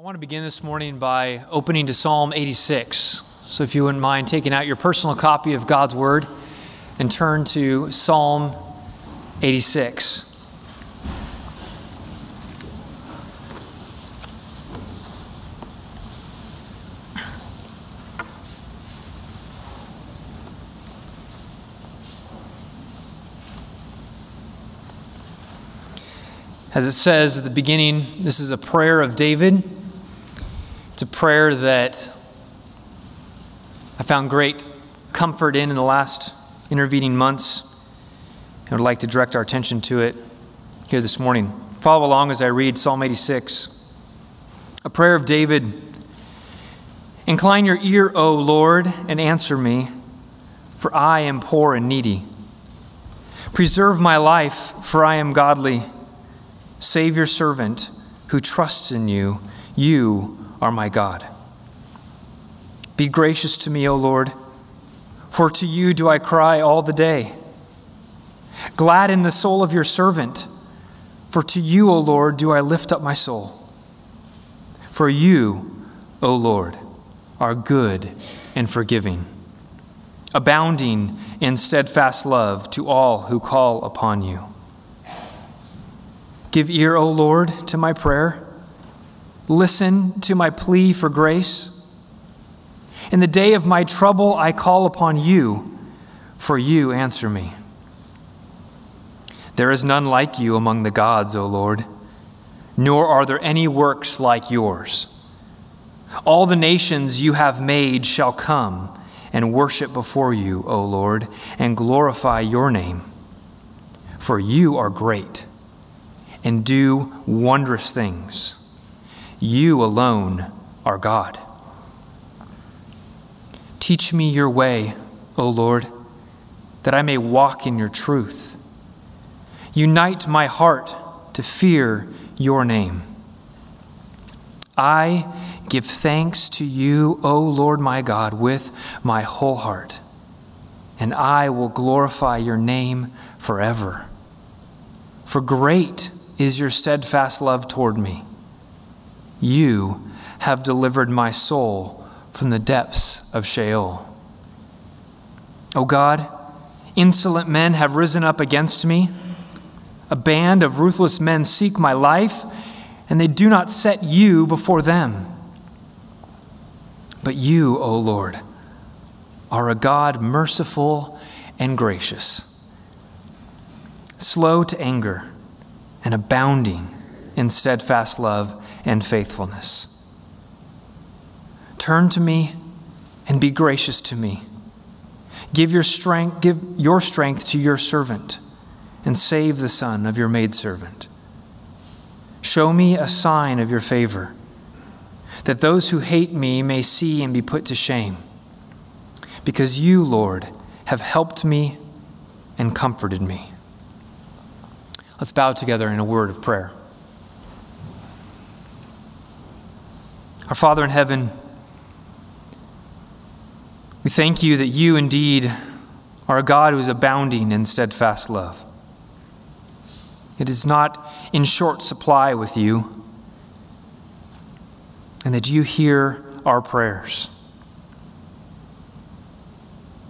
I want to begin this morning by opening to Psalm 86. So, if you wouldn't mind taking out your personal copy of God's Word and turn to Psalm 86. As it says at the beginning, this is a prayer of David. It's a prayer that I found great comfort in in the last intervening months. I would like to direct our attention to it here this morning. Follow along as I read Psalm 86. A prayer of David Incline your ear, O Lord, and answer me, for I am poor and needy. Preserve my life, for I am godly. Save your servant who trusts in you. You are my God. Be gracious to me, O Lord, for to you do I cry all the day. Glad in the soul of your servant, for to you, O Lord, do I lift up my soul. For you, O Lord, are good and forgiving, abounding in steadfast love to all who call upon you. Give ear, O Lord, to my prayer. Listen to my plea for grace. In the day of my trouble, I call upon you, for you answer me. There is none like you among the gods, O Lord, nor are there any works like yours. All the nations you have made shall come and worship before you, O Lord, and glorify your name. For you are great and do wondrous things. You alone are God. Teach me your way, O Lord, that I may walk in your truth. Unite my heart to fear your name. I give thanks to you, O Lord my God, with my whole heart, and I will glorify your name forever. For great is your steadfast love toward me. You have delivered my soul from the depths of Sheol. O God, insolent men have risen up against me. A band of ruthless men seek my life, and they do not set you before them. But you, O Lord, are a God merciful and gracious, slow to anger and abounding in steadfast love and faithfulness. Turn to me and be gracious to me. Give your strength, give your strength to your servant and save the son of your maidservant. Show me a sign of your favor, that those who hate me may see and be put to shame. Because you, Lord, have helped me and comforted me. Let's bow together in a word of prayer. Our Father in heaven, we thank you that you indeed are a God who is abounding in steadfast love. It is not in short supply with you, and that you hear our prayers.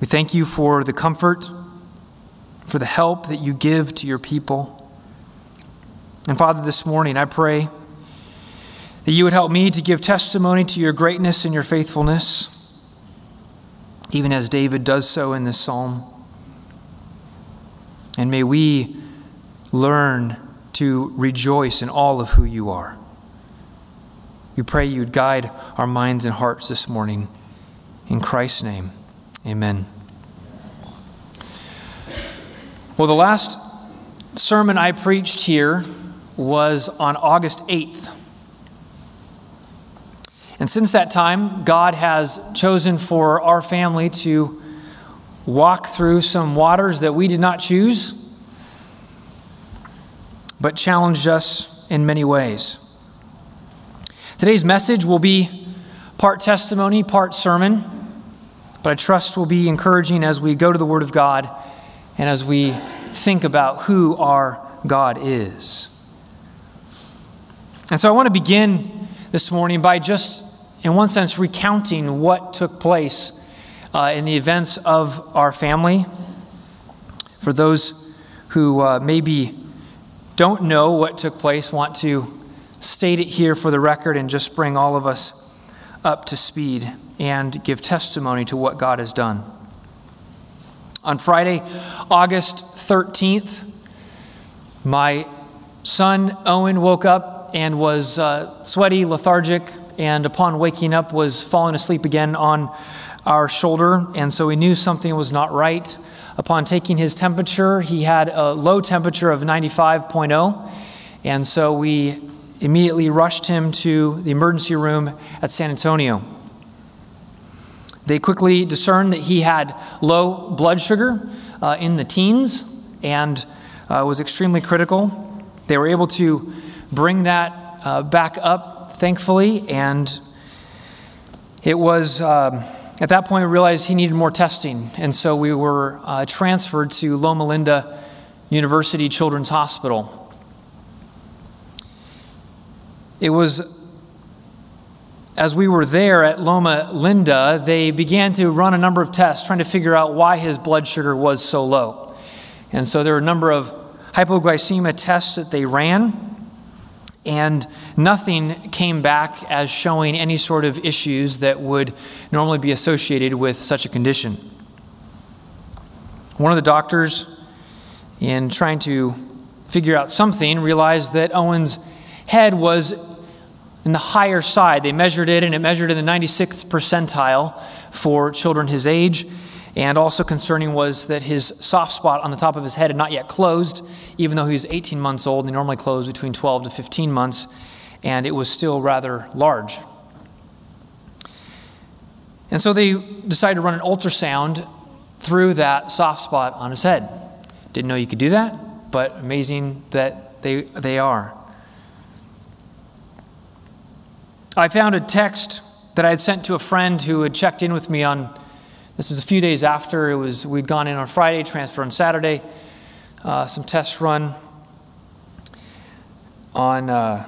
We thank you for the comfort, for the help that you give to your people. And Father, this morning I pray that you would help me to give testimony to your greatness and your faithfulness, even as David does so in this psalm. And may we learn to rejoice in all of who you are. We pray you'd guide our minds and hearts this morning. In Christ's name, amen. Well, the last sermon I preached here was on August 8th. And since that time, God has chosen for our family to walk through some waters that we did not choose, but challenged us in many ways. Today's message will be part testimony, part sermon, but I trust will be encouraging as we go to the Word of God and as we think about who our God is. And so I want to begin this morning by just, in one sense, recounting what took place uh, in the events of our family. For those who uh, maybe don't know what took place, want to state it here for the record and just bring all of us up to speed and give testimony to what God has done. On Friday, August 13th, my son Owen woke up and was uh, sweaty, lethargic, and upon waking up was falling asleep again on our shoulder, and so we knew something was not right. Upon taking his temperature, he had a low temperature of 95.0, and so we immediately rushed him to the emergency room at San Antonio. They quickly discerned that he had low blood sugar uh, in the teens and uh, was extremely critical. They were able to bring that uh, back up, thankfully, and it was. Um, at that point, we realized he needed more testing, and so we were uh, transferred to Loma Linda University Children's Hospital. It was as we were there at Loma Linda, they began to run a number of tests trying to figure out why his blood sugar was so low. And so there were a number of hypoglycemia tests that they ran, and nothing came back as showing any sort of issues that would normally be associated with such a condition. One of the doctors, in trying to figure out something, realized that Owen's head was in the higher side. They measured it, and it measured in the 96th percentile for children his age. And also concerning was that his soft spot on the top of his head had not yet closed, even though he was 18 months old. They normally close between 12 to 15 months, and it was still rather large. And so they decided to run an ultrasound through that soft spot on his head. Didn't know you could do that, but amazing that they, they are. I found a text that I had sent to a friend who had checked in with me on this was a few days after it was we'd gone in on Friday, transfer on Saturday, uh, some tests run. On uh,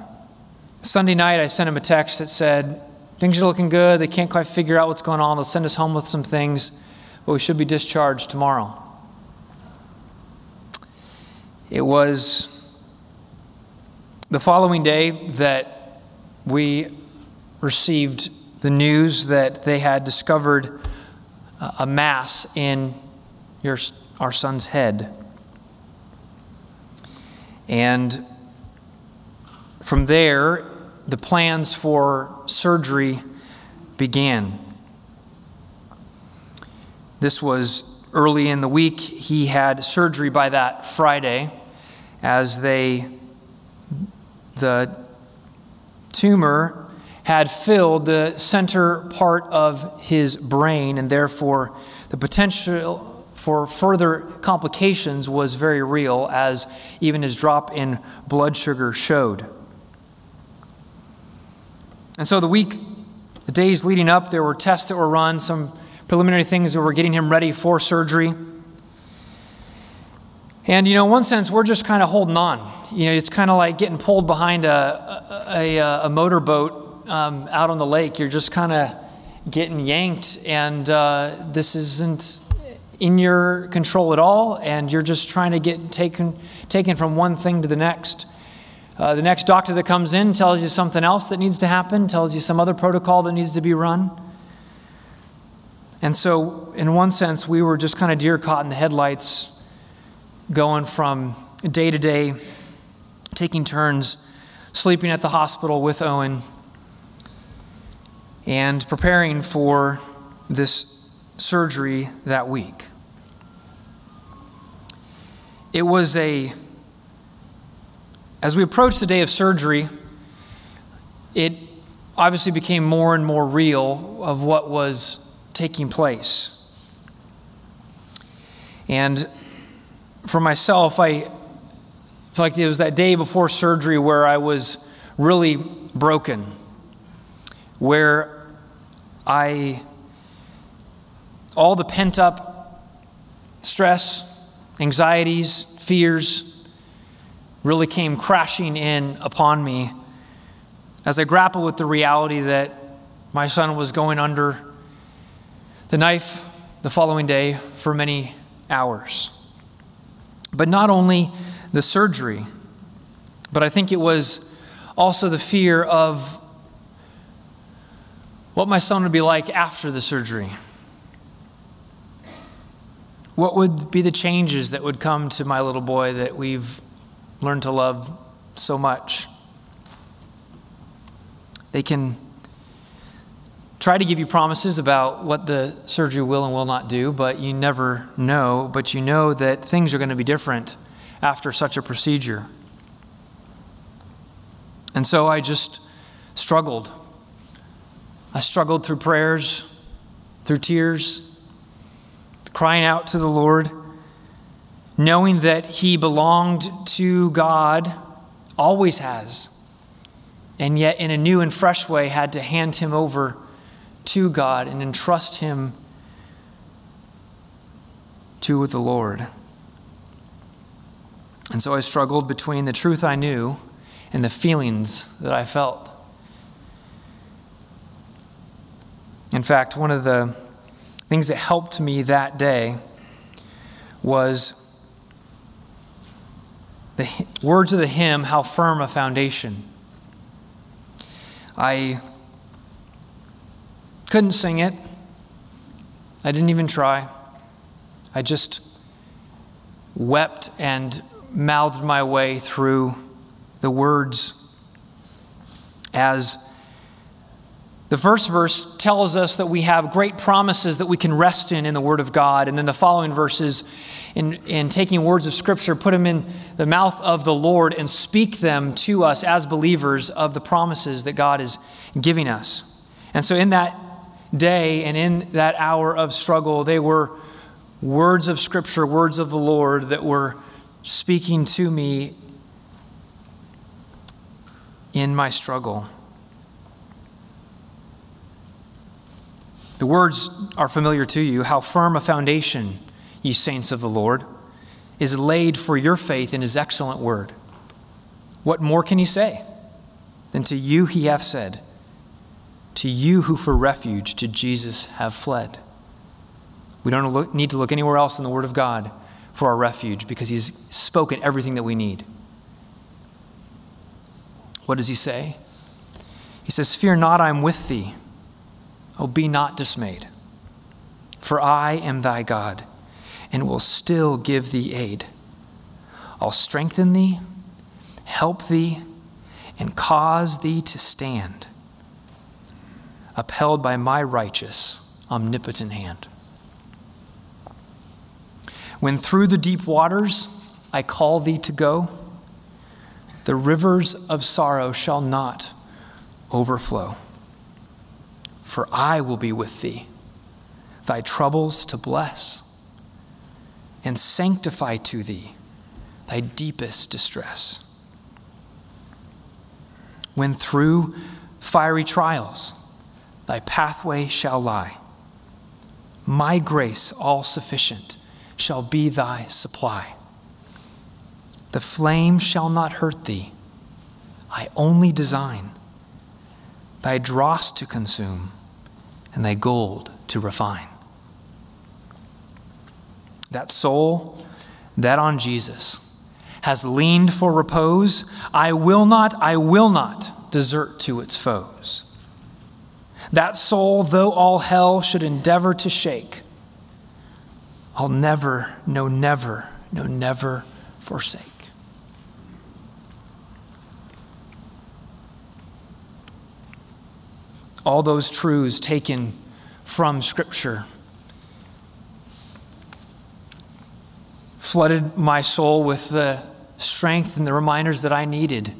Sunday night, I sent him a text that said, Things are looking good. They can't quite figure out what's going on. They'll send us home with some things, but we should be discharged tomorrow. It was the following day that we received the news that they had discovered a mass in your, our son's head. And from there, the plans for surgery began. This was early in the week. He had surgery by that Friday as they, the tumor had filled the center part of his brain, and therefore the potential for further complications was very real, as even his drop in blood sugar showed. And so the week, the days leading up, there were tests that were run, some preliminary things that were getting him ready for surgery. And, you know, in one sense, we're just kind of holding on. You know, it's kind of like getting pulled behind a, a, a, a motorboat um, out on the lake, you're just kind of getting yanked, and uh, this isn't in your control at all, and you're just trying to get taken, taken from one thing to the next. Uh, the next doctor that comes in tells you something else that needs to happen, tells you some other protocol that needs to be run. And so, in one sense, we were just kind of deer caught in the headlights, going from day to day, taking turns, sleeping at the hospital with Owen, and preparing for this surgery that week. It was a, as we approached the day of surgery, it obviously became more and more real of what was taking place. And for myself, I feel like it was that day before surgery where I was really broken where I, all the pent up stress, anxieties, fears really came crashing in upon me as I grappled with the reality that my son was going under the knife the following day for many hours. But not only the surgery, but I think it was also the fear of what my son would be like after the surgery. What would be the changes that would come to my little boy that we've learned to love so much? They can try to give you promises about what the surgery will and will not do, but you never know. But you know that things are going to be different after such a procedure. And so I just struggled. I struggled through prayers, through tears, crying out to the Lord, knowing that He belonged to God, always has, and yet in a new and fresh way had to hand Him over to God and entrust Him to the Lord. And so I struggled between the truth I knew and the feelings that I felt. In fact, one of the things that helped me that day was the words of the hymn, How Firm a Foundation. I couldn't sing it. I didn't even try. I just wept and mouthed my way through the words as the first verse tells us that we have great promises that we can rest in in the Word of God. And then the following verses, in, in taking words of Scripture, put them in the mouth of the Lord and speak them to us as believers of the promises that God is giving us. And so, in that day and in that hour of struggle, they were words of Scripture, words of the Lord that were speaking to me in my struggle. The words are familiar to you. How firm a foundation, ye saints of the Lord, is laid for your faith in his excellent word. What more can he say than to you he hath said, to you who for refuge to Jesus have fled? We don't look, need to look anywhere else in the Word of God for our refuge because He's spoken everything that we need. What does He say? He says, Fear not, I am with thee. Oh, be not dismayed, for I am thy God, and will still give thee aid. I'll strengthen thee, help thee, and cause thee to stand, upheld by my righteous, omnipotent hand. When through the deep waters I call thee to go, the rivers of sorrow shall not overflow. For I will be with thee, thy troubles to bless, and sanctify to thee thy deepest distress. When through fiery trials thy pathway shall lie, my grace all sufficient shall be thy supply. The flame shall not hurt thee. I only design thy dross to consume and they gold to refine. That soul that on Jesus has leaned for repose, I will not, I will not desert to its foes. That soul, though all hell should endeavor to shake, I'll never, no, never, no, never forsake. All those truths taken from Scripture flooded my soul with the strength and the reminders that I needed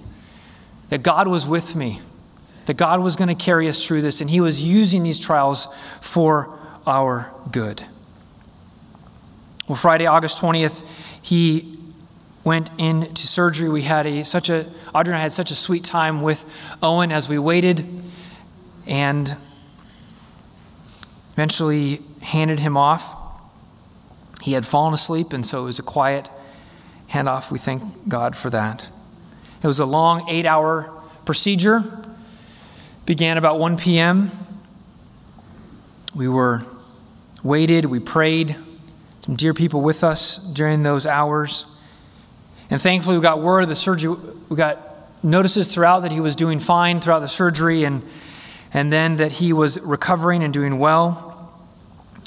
that God was with me, that God was going to carry us through this, and He was using these trials for our good. Well, Friday, August 20th, he went into surgery. We had a, such a, Audrey and I had such a sweet time with Owen as we waited and eventually handed him off. He had fallen asleep, and so it was a quiet handoff. We thank God for that. It was a long eight hour procedure. began about 1 p.m. We were waited, we prayed, some dear people with us during those hours. And thankfully, we got word of the surgery, we got notices throughout that he was doing fine throughout the surgery and, and then that he was recovering and doing well.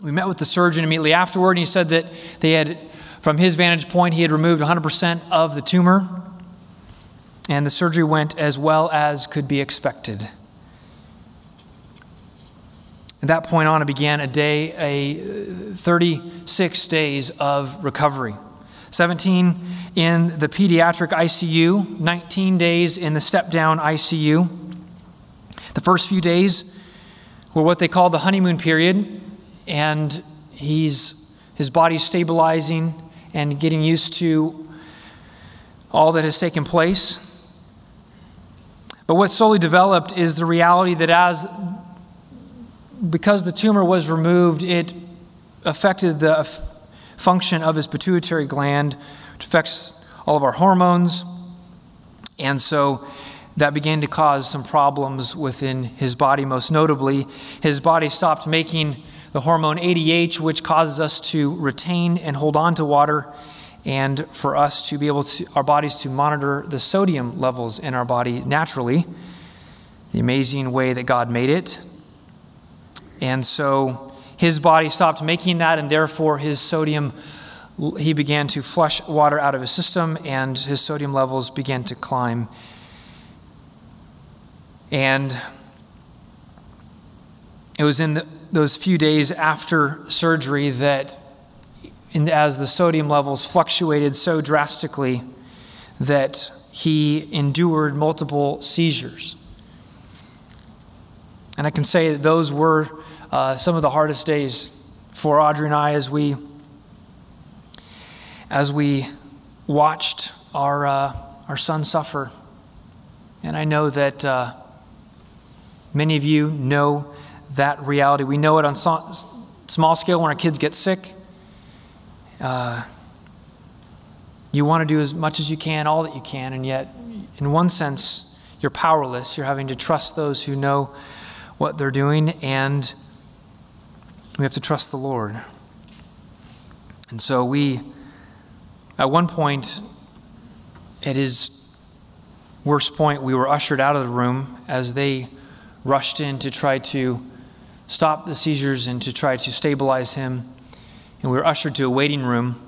We met with the surgeon immediately afterward, and he said that they had, from his vantage point, he had removed 100% of the tumor, and the surgery went as well as could be expected. At that point on, it began a day, a 36 days of recovery. 17 in the pediatric ICU, 19 days in the step down ICU. The first few days were what they call the honeymoon period, and he's, his body's stabilizing and getting used to all that has taken place. But what slowly developed is the reality that as because the tumor was removed, it affected the function of his pituitary gland, which affects all of our hormones. And so that began to cause some problems within his body, most notably, his body stopped making the hormone ADH, which causes us to retain and hold on to water, and for us to be able to, our bodies to monitor the sodium levels in our body naturally, the amazing way that God made it. And so his body stopped making that, and therefore his sodium, he began to flush water out of his system, and his sodium levels began to climb. And it was in the, those few days after surgery that, in, as the sodium levels fluctuated so drastically, that he endured multiple seizures. And I can say that those were uh, some of the hardest days for Audrey and I as we as we watched our uh, our son suffer. And I know that uh, many of you know that reality. We know it on so- small scale when our kids get sick. Uh, you want to do as much as you can, all that you can, and yet, in one sense, you're powerless. You're having to trust those who know what they're doing, and we have to trust the Lord. And so we, at one point, at his worst point, we were ushered out of the room as they rushed in to try to stop the seizures and to try to stabilize him. And we were ushered to a waiting room.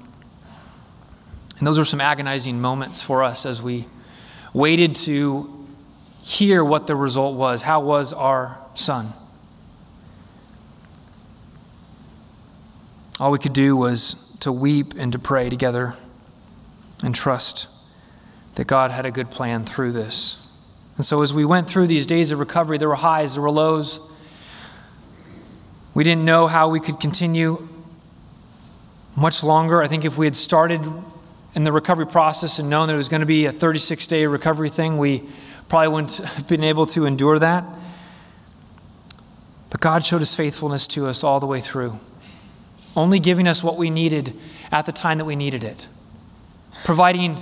And those were some agonizing moments for us as we waited to hear what the result was. How was our son? All we could do was to weep and to pray together and trust that God had a good plan through this. And so, as we went through these days of recovery, there were highs, there were lows. We didn't know how we could continue much longer. I think if we had started in the recovery process and known that it was going to be a 36 day recovery thing, we probably wouldn't have been able to endure that. But God showed his faithfulness to us all the way through only giving us what we needed at the time that we needed it, providing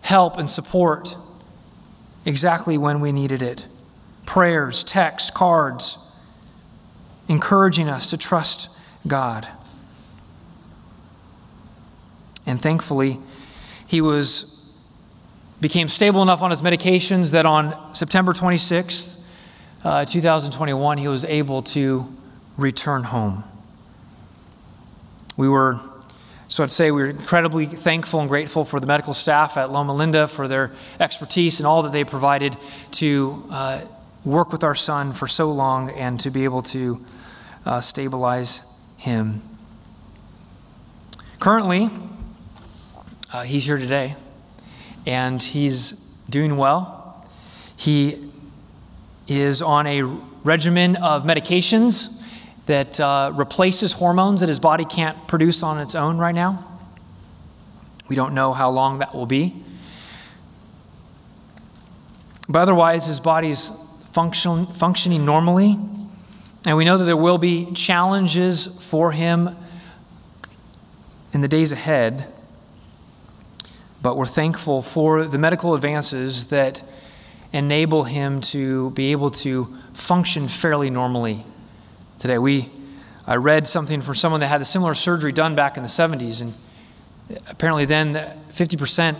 help and support exactly when we needed it. Prayers, texts, cards, encouraging us to trust God. And thankfully, he was became stable enough on his medications that on September 26th, uh, 2021, he was able to return home. We were, so I'd say we're incredibly thankful and grateful for the medical staff at Loma Linda for their expertise and all that they provided to uh, work with our son for so long and to be able to uh, stabilize him. Currently, uh, he's here today and he's doing well. He is on a regimen of medications that uh, replaces hormones that his body can't produce on its own right now. We don't know how long that will be. But otherwise, his body's function, functioning normally. And we know that there will be challenges for him in the days ahead. But we're thankful for the medical advances that enable him to be able to function fairly normally today. We, I read something from someone that had a similar surgery done back in the 70s, and apparently then 50%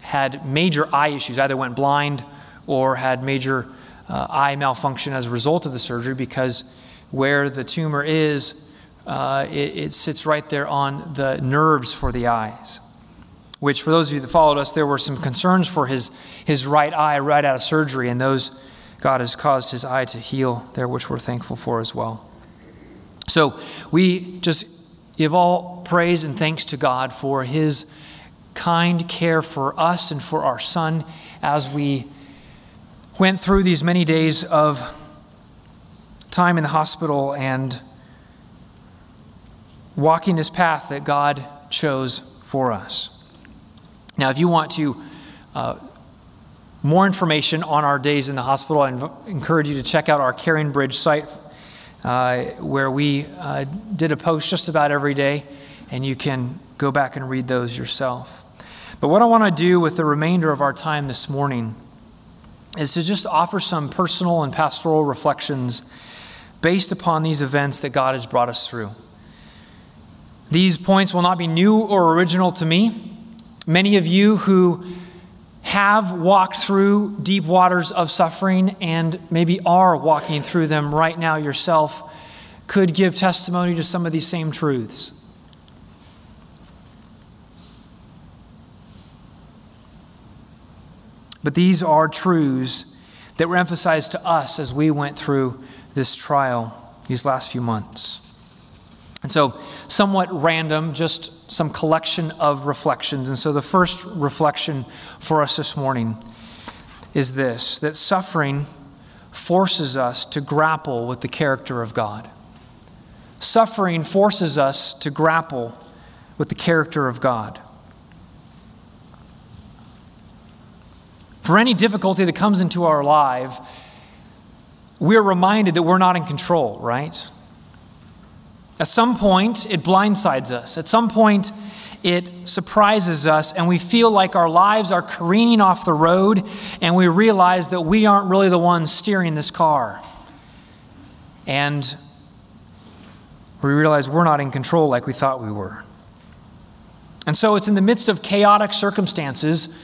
had major eye issues, either went blind or had major uh, eye malfunction as a result of the surgery because where the tumor is, uh, it, it sits right there on the nerves for the eyes which for those of you that followed us, there were some concerns for his, his right eye right out of surgery, and those God has caused his eye to heal there, which we're thankful for as well. So we just give all praise and thanks to God for his kind care for us and for our son as we went through these many days of time in the hospital and walking this path that God chose for us. Now, if you want to uh, more information on our days in the hospital, I inv- encourage you to check out our CaringBridge site, uh, where we uh, did a post just about every day, and you can go back and read those yourself. But what I want to do with the remainder of our time this morning is to just offer some personal and pastoral reflections based upon these events that God has brought us through. These points will not be new or original to me. Many of you who have walked through deep waters of suffering and maybe are walking through them right now yourself could give testimony to some of these same truths. But these are truths that were emphasized to us as we went through this trial these last few months. And so, somewhat random, just some collection of reflections. And so, the first reflection for us this morning is this that suffering forces us to grapple with the character of God. Suffering forces us to grapple with the character of God. For any difficulty that comes into our life, we're reminded that we're not in control, right? At some point, it blindsides us. At some point, it surprises us, and we feel like our lives are careening off the road, and we realize that we aren't really the ones steering this car. And we realize we're not in control like we thought we were. And so it's in the midst of chaotic circumstances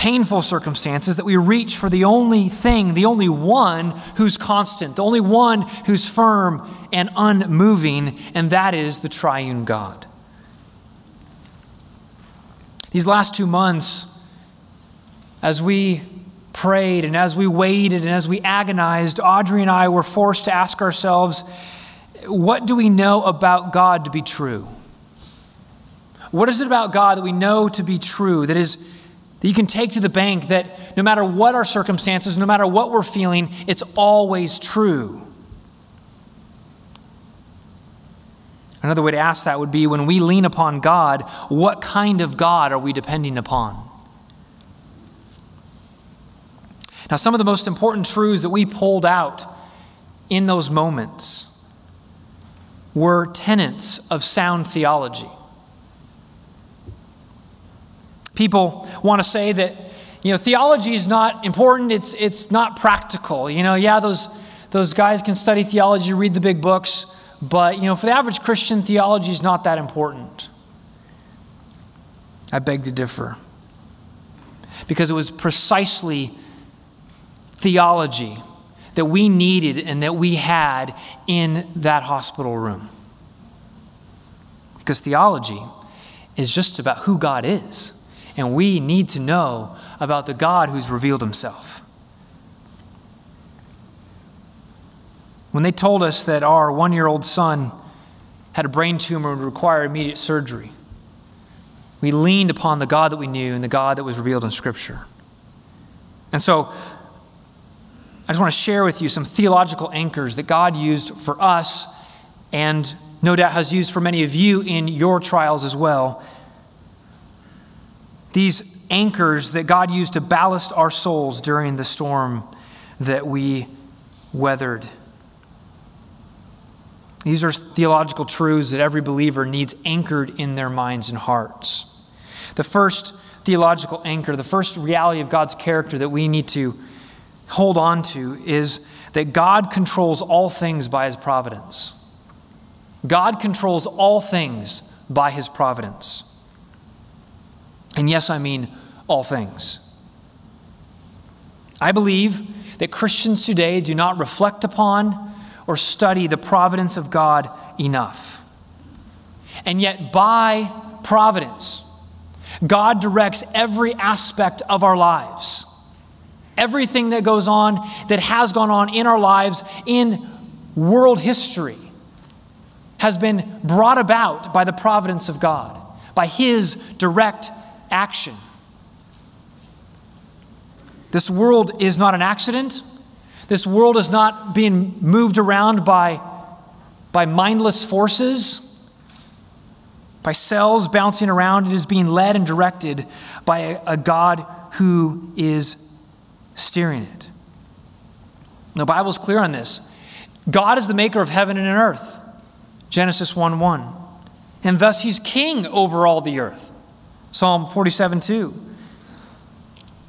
painful circumstances that we reach for the only thing, the only one who's constant, the only one who's firm and unmoving, and that is the triune God. These last two months, as we prayed and as we waited and as we agonized, Audrey and I were forced to ask ourselves, what do we know about God to be true? What is it about God that we know to be true, that is that you can take to the bank that no matter what our circumstances, no matter what we're feeling, it's always true. Another way to ask that would be when we lean upon God, what kind of God are we depending upon? Now, some of the most important truths that we pulled out in those moments were tenets of sound theology. People want to say that, you know, theology is not important, it's, it's not practical. You know, yeah, those, those guys can study theology, read the big books, but, you know, for the average Christian, theology is not that important. I beg to differ. Because it was precisely theology that we needed and that we had in that hospital room. Because theology is just about who God is. And we need to know about the God who's revealed himself. When they told us that our one year old son had a brain tumor and required immediate surgery, we leaned upon the God that we knew and the God that was revealed in Scripture. And so, I just want to share with you some theological anchors that God used for us and no doubt has used for many of you in your trials as well these anchors that God used to ballast our souls during the storm that we weathered. These are theological truths that every believer needs anchored in their minds and hearts. The first theological anchor, the first reality of God's character that we need to hold on to is that God controls all things by his providence. God controls all things by his providence. And yes, I mean all things. I believe that Christians today do not reflect upon or study the providence of God enough. And yet, by providence, God directs every aspect of our lives. Everything that goes on, that has gone on in our lives in world history, has been brought about by the providence of God, by His direct action. This world is not an accident. This world is not being moved around by, by mindless forces, by cells bouncing around. It is being led and directed by a, a God who is steering it. The Bible is clear on this. God is the maker of heaven and earth. Genesis 1 1. And thus he's king over all the earth. Psalm 47 2.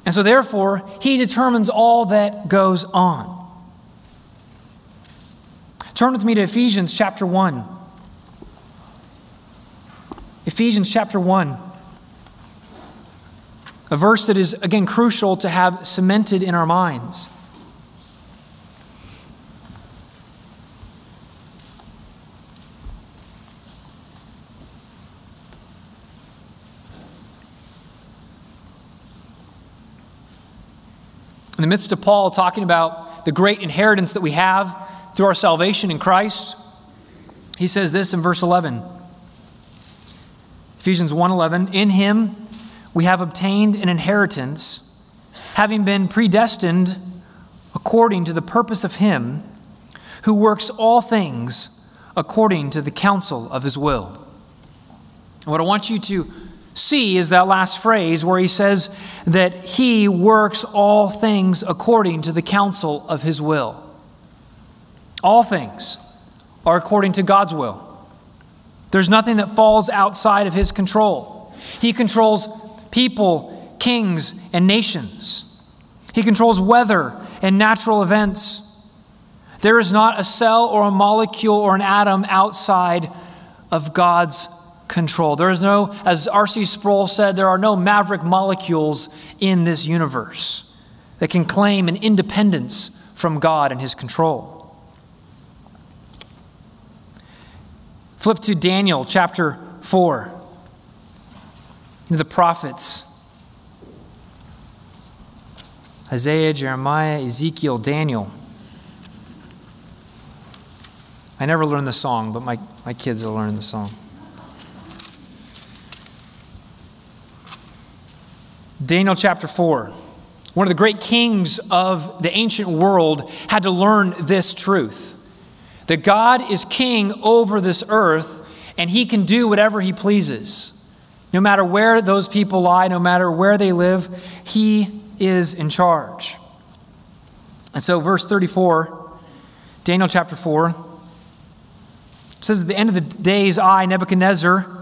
And so, therefore, he determines all that goes on. Turn with me to Ephesians chapter 1. Ephesians chapter 1. A verse that is, again, crucial to have cemented in our minds. In the midst of Paul talking about the great inheritance that we have through our salvation in Christ, he says this in verse 11. Ephesians 1:11, "In him we have obtained an inheritance, having been predestined according to the purpose of him who works all things according to the counsel of his will." What I want you to see is that last phrase where he says that he works all things according to the counsel of his will. All things are according to God's will. There's nothing that falls outside of his control. He controls people, kings, and nations. He controls weather and natural events. There is not a cell or a molecule or an atom outside of God's control. There is no, as R.C. Sproul said, there are no maverick molecules in this universe that can claim an independence from God and His control. Flip to Daniel chapter 4. The prophets Isaiah, Jeremiah, Ezekiel, Daniel. I never learned the song, but my, my kids will learn the song. Daniel chapter 4. One of the great kings of the ancient world had to learn this truth that God is king over this earth and he can do whatever he pleases. No matter where those people lie, no matter where they live, he is in charge. And so, verse 34, Daniel chapter 4, says, At the end of the days, I, Nebuchadnezzar,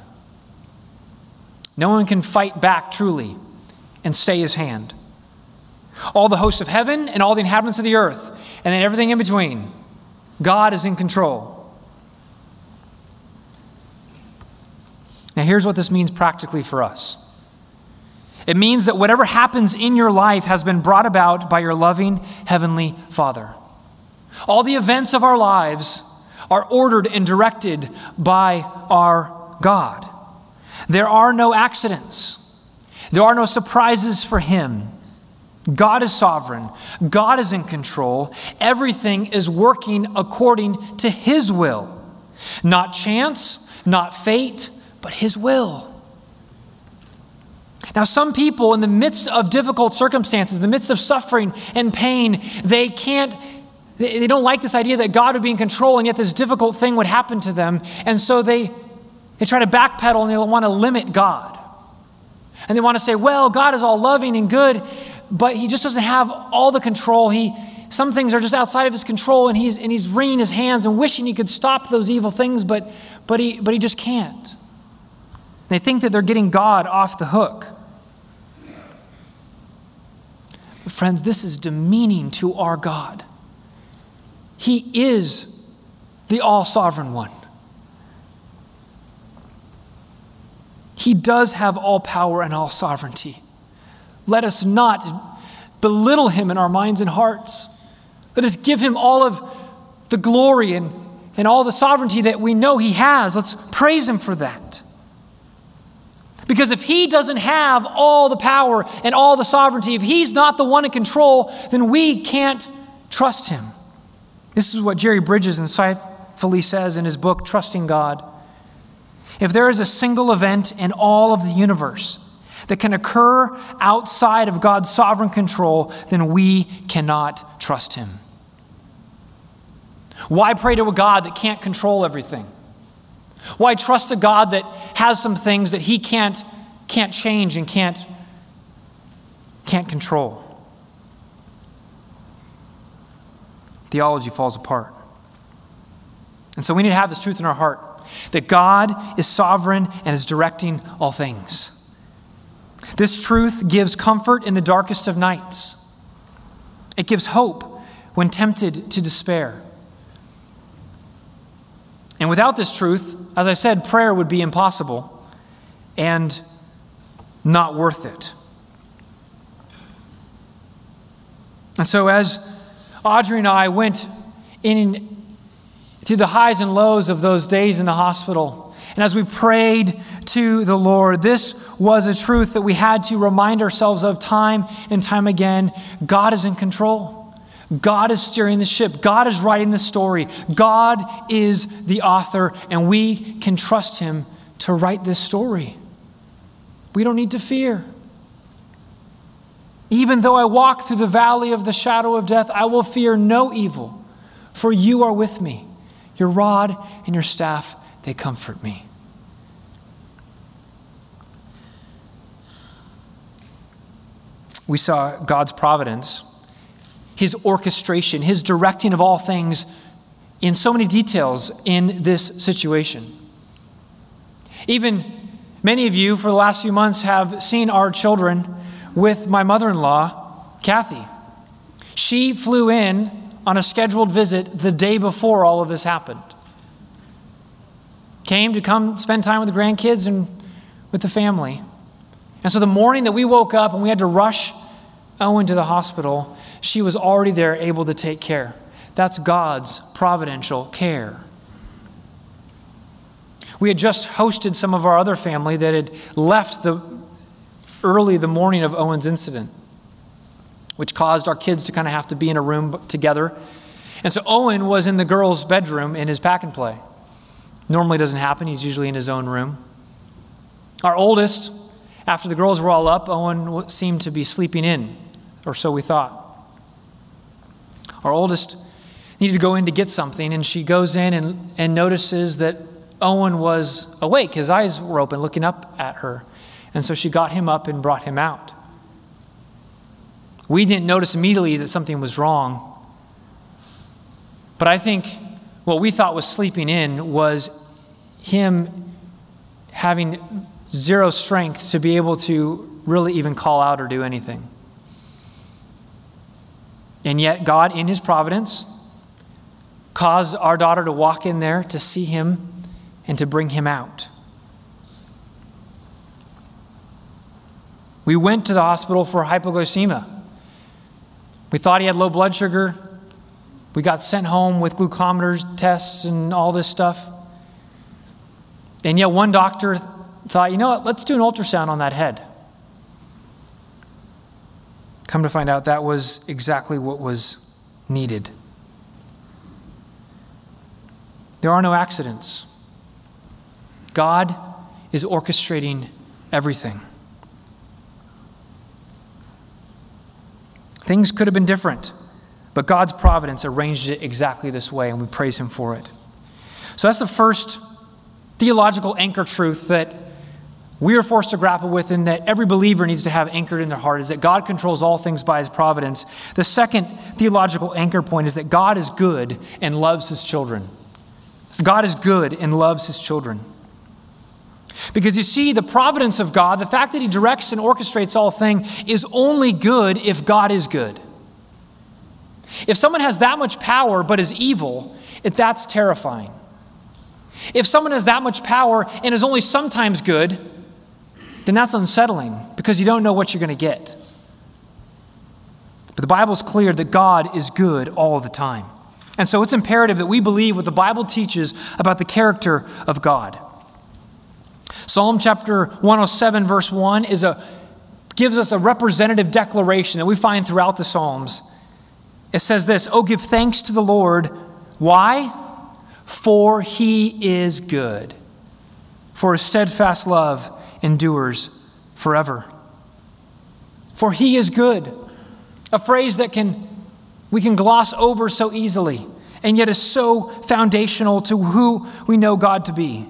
No one can fight back truly and stay his hand. All the hosts of heaven and all the inhabitants of the earth, and then everything in between, God is in control. Now, here's what this means practically for us it means that whatever happens in your life has been brought about by your loving Heavenly Father. All the events of our lives are ordered and directed by our God. There are no accidents, there are no surprises for Him. God is sovereign. God is in control. Everything is working according to His will. Not chance, not fate, but His will. Now, some people, in the midst of difficult circumstances, in the midst of suffering and pain, they can't, they don't like this idea that God would be in control, and yet this difficult thing would happen to them. And so they, they try to backpedal and they want to limit God. And they want to say, well, God is all loving and good, but He just doesn't have all the control. He, some things are just outside of His control, and He's, and he's wringing His hands and wishing He could stop those evil things, but, but, he, but He just can't. They think that they're getting God off the hook. But friends, this is demeaning to our God. He is the all sovereign one. He does have all power and all sovereignty. Let us not belittle him in our minds and hearts. Let us give him all of the glory and, and all the sovereignty that we know he has. Let's praise him for that. Because if he doesn't have all the power and all the sovereignty, if he's not the one in control, then we can't trust him. This is what Jerry Bridges insightfully says in his book, Trusting God. If there is a single event in all of the universe that can occur outside of God's sovereign control, then we cannot trust him. Why pray to a God that can't control everything? Why trust a God that has some things that he can't, can't change and can't, can't control? Theology falls apart. And so we need to have this truth in our heart that God is sovereign and is directing all things. This truth gives comfort in the darkest of nights, it gives hope when tempted to despair. And without this truth, as I said, prayer would be impossible and not worth it. And so, as Audrey and I went in through the highs and lows of those days in the hospital, and as we prayed to the Lord, this was a truth that we had to remind ourselves of time and time again. God is in control. God is steering the ship. God is writing the story. God is the author, and we can trust Him to write this story. We don't need to fear. Even though I walk through the valley of the shadow of death, I will fear no evil, for you are with me. Your rod and your staff, they comfort me. We saw God's providence his orchestration, his directing of all things in so many details in this situation. Even many of you, for the last few months, have seen our children with my mother in law, Kathy. She flew in on a scheduled visit the day before all of this happened. Came to come spend time with the grandkids and with the family. And so the morning that we woke up and we had to rush Owen to the hospital, she was already there, able to take care. That's God's providential care. We had just hosted some of our other family that had left the early the morning of Owen's incident, which caused our kids to kind of have to be in a room together. And so Owen was in the girls' bedroom in his pack and play. Normally doesn't happen, he's usually in his own room. Our oldest, after the girls were all up, Owen seemed to be sleeping in, or so we thought. Our oldest needed to go in to get something, and she goes in and, and notices that Owen was awake. His eyes were open, looking up at her. And so she got him up and brought him out. We didn't notice immediately that something was wrong. But I think what we thought was sleeping in was him having zero strength to be able to really even call out or do anything. And yet, God, in His providence, caused our daughter to walk in there to see him and to bring him out. We went to the hospital for hypoglycemia. We thought he had low blood sugar. We got sent home with glucometer tests and all this stuff. And yet, one doctor thought, you know what, let's do an ultrasound on that head. Come to find out that was exactly what was needed. There are no accidents. God is orchestrating everything. Things could have been different, but God's providence arranged it exactly this way, and we praise Him for it. So that's the first theological anchor truth that we are forced to grapple with and that every believer needs to have anchored in their heart is that God controls all things by his providence. The second theological anchor point is that God is good and loves his children. God is good and loves his children. Because you see, the providence of God, the fact that he directs and orchestrates all things, is only good if God is good. If someone has that much power but is evil, it, that's terrifying. If someone has that much power and is only sometimes good, then that's unsettling because you don't know what you're going to get. But the Bible's clear that God is good all the time. And so it's imperative that we believe what the Bible teaches about the character of God. Psalm chapter 107, verse 1, is a, gives us a representative declaration that we find throughout the Psalms. It says this Oh, give thanks to the Lord. Why? For he is good, for his steadfast love endures forever. For he is good. A phrase that can we can gloss over so easily and yet is so foundational to who we know God to be.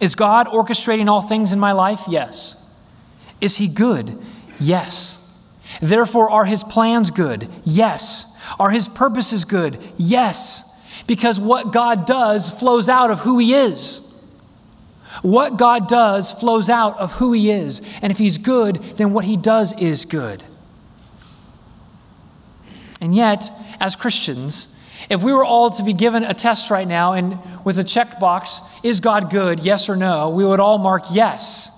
Is God orchestrating all things in my life? Yes. Is he good? Yes. Therefore, are his plans good? Yes. Are his purposes good? Yes. Because what God does flows out of who he is. What God does flows out of who He is. And if He's good, then what He does is good. And yet, as Christians, if we were all to be given a test right now and with a checkbox, is God good, yes or no, we would all mark yes.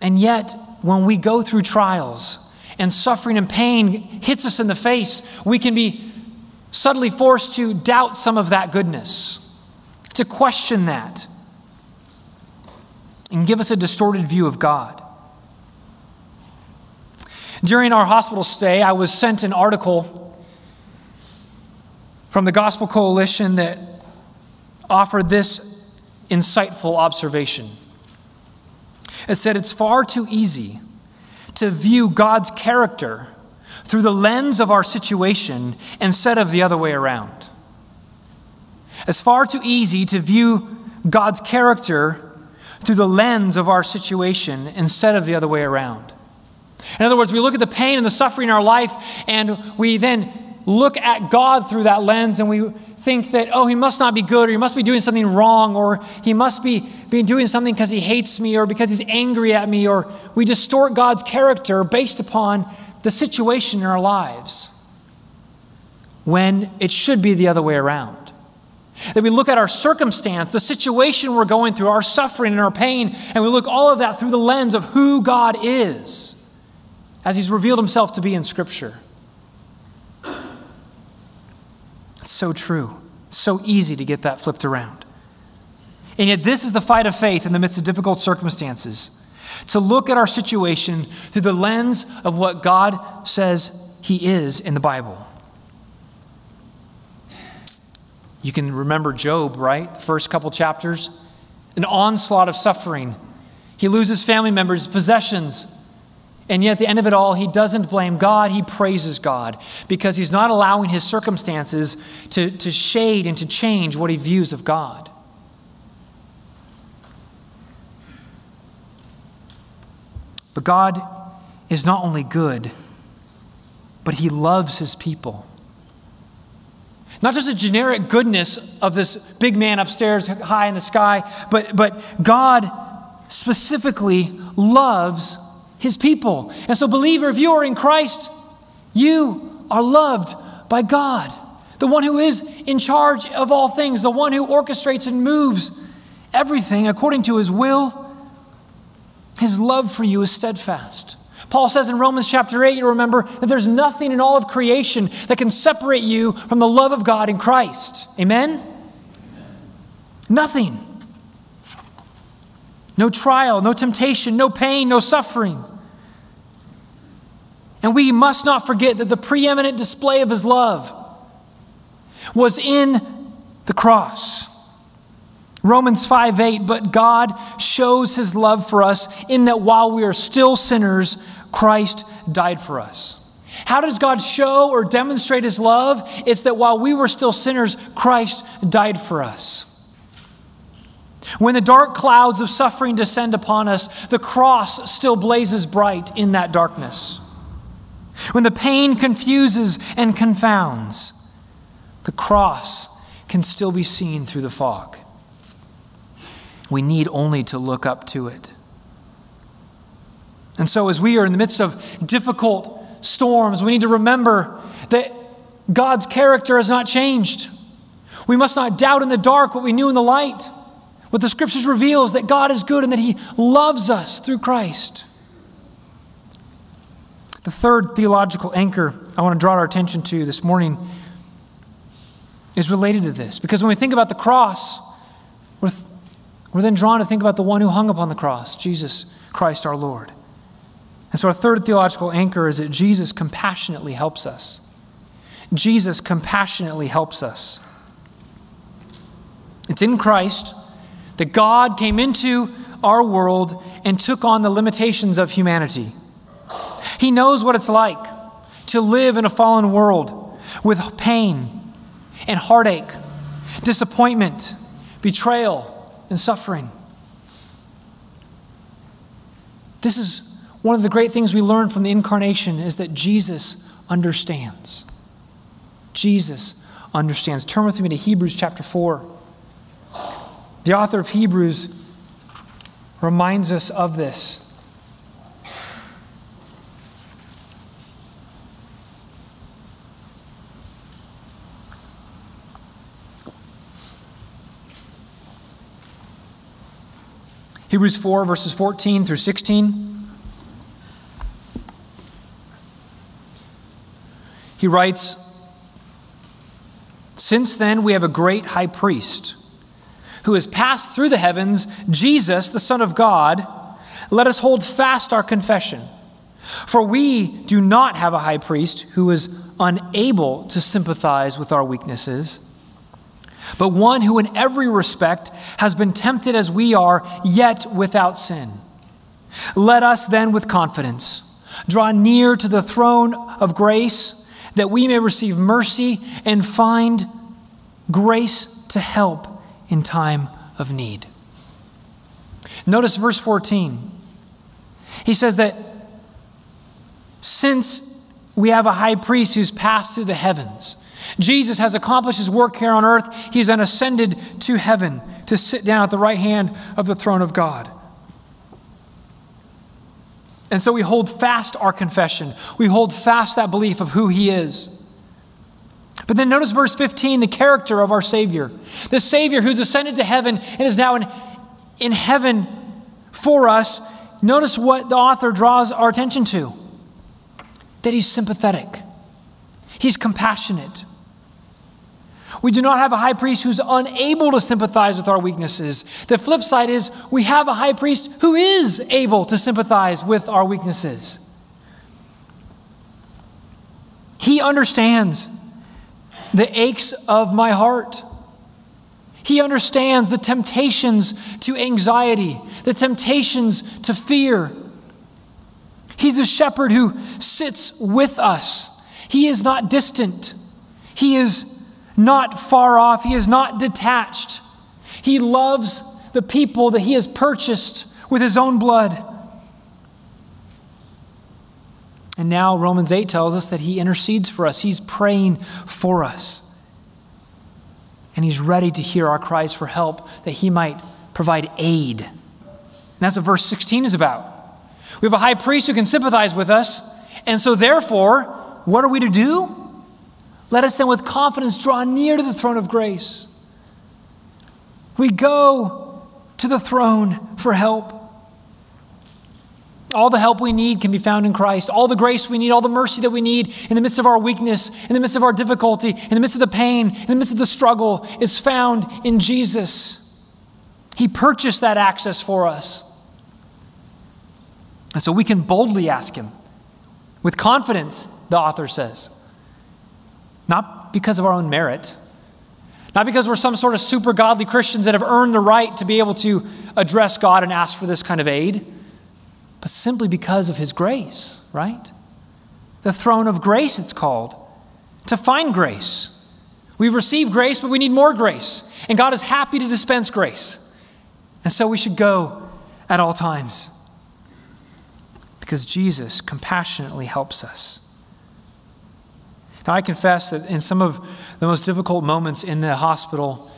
And yet, when we go through trials and suffering and pain hits us in the face, we can be subtly forced to doubt some of that goodness to question that and give us a distorted view of God. During our hospital stay, I was sent an article from the Gospel Coalition that offered this insightful observation. It said it's far too easy to view God's character through the lens of our situation instead of the other way around. It's far too easy to view God's character through the lens of our situation instead of the other way around. In other words, we look at the pain and the suffering in our life, and we then look at God through that lens, and we think that, oh, he must not be good, or he must be doing something wrong, or he must be, be doing something because he hates me, or because he's angry at me, or we distort God's character based upon the situation in our lives when it should be the other way around. That we look at our circumstance, the situation we're going through, our suffering and our pain, and we look all of that through the lens of who God is as He's revealed Himself to be in Scripture. It's so true. It's so easy to get that flipped around. And yet, this is the fight of faith in the midst of difficult circumstances to look at our situation through the lens of what God says He is in the Bible. You can remember Job, right? The first couple chapters. An onslaught of suffering. He loses family members, possessions. And yet, at the end of it all, he doesn't blame God, he praises God because he's not allowing his circumstances to, to shade and to change what he views of God. But God is not only good, but he loves his people. Not just a generic goodness of this big man upstairs high in the sky, but, but God specifically loves his people. And so, believer, if you are in Christ, you are loved by God, the one who is in charge of all things, the one who orchestrates and moves everything according to his will. His love for you is steadfast. Paul says in Romans chapter 8, you remember that there's nothing in all of creation that can separate you from the love of God in Christ. Amen? Nothing. No trial, no temptation, no pain, no suffering. And we must not forget that the preeminent display of his love was in the cross. Romans 5 8, but God shows his love for us in that while we are still sinners, Christ died for us. How does God show or demonstrate his love? It's that while we were still sinners, Christ died for us. When the dark clouds of suffering descend upon us, the cross still blazes bright in that darkness. When the pain confuses and confounds, the cross can still be seen through the fog. We need only to look up to it. And so, as we are in the midst of difficult storms, we need to remember that God's character has not changed. We must not doubt in the dark what we knew in the light. What the scriptures reveal is that God is good and that He loves us through Christ. The third theological anchor I want to draw our attention to this morning is related to this. Because when we think about the cross, we're, th- we're then drawn to think about the one who hung upon the cross, Jesus Christ our Lord. And so our third theological anchor is that Jesus compassionately helps us. Jesus compassionately helps us. It's in Christ that God came into our world and took on the limitations of humanity. He knows what it's like to live in a fallen world with pain and heartache, disappointment, betrayal, and suffering. This is one of the great things we learn from the incarnation is that Jesus understands. Jesus understands. Turn with me to Hebrews chapter 4. The author of Hebrews reminds us of this. Hebrews 4, verses 14 through 16. He writes Since then, we have a great high priest who has passed through the heavens, Jesus, the Son of God. Let us hold fast our confession. For we do not have a high priest who is unable to sympathize with our weaknesses but one who in every respect has been tempted as we are, yet without sin. Let us then with confidence draw near to the throne of grace that we may receive mercy and find grace to help in time of need. Notice verse 14. He says that since we have a high priest who's passed through the heavens, Jesus has accomplished his work here on earth. He's then ascended to heaven to sit down at the right hand of the throne of God. And so we hold fast our confession. We hold fast that belief of who he is. But then notice verse 15, the character of our Savior. The Savior who's ascended to heaven and is now in, in heaven for us. Notice what the author draws our attention to that he's sympathetic, he's compassionate, we do not have a high priest who's unable to sympathize with our weaknesses. The flip side is we have a high priest who is able to sympathize with our weaknesses. He understands the aches of my heart. He understands the temptations to anxiety, the temptations to fear. He's a shepherd who sits with us. He is not distant. He is not far off, he is not detached. He loves the people that he has purchased with his own blood. And now Romans 8 tells us that he intercedes for us, he's praying for us. And he's ready to hear our cries for help that he might provide aid. And that's what verse 16 is about. We have a high priest who can sympathize with us. And so, therefore, what are we to do? Let us then with confidence draw near to the throne of grace. We go to the throne for help. All the help we need can be found in Christ. All the grace we need, all the mercy that we need in the midst of our weakness, in the midst of our difficulty, in the midst of the pain, in the midst of the struggle is found in Jesus. He purchased that access for us. And so we can boldly ask Him with confidence, the author says. Not because of our own merit, not because we're some sort of super godly Christians that have earned the right to be able to address God and ask for this kind of aid. but simply because of his grace, right? The throne of grace, it's called, to find grace. We've received grace, but we need more grace. And God is happy to dispense grace. And so we should go at all times because Jesus compassionately helps us. Now, I confess that in some of the most difficult moments in the hospital,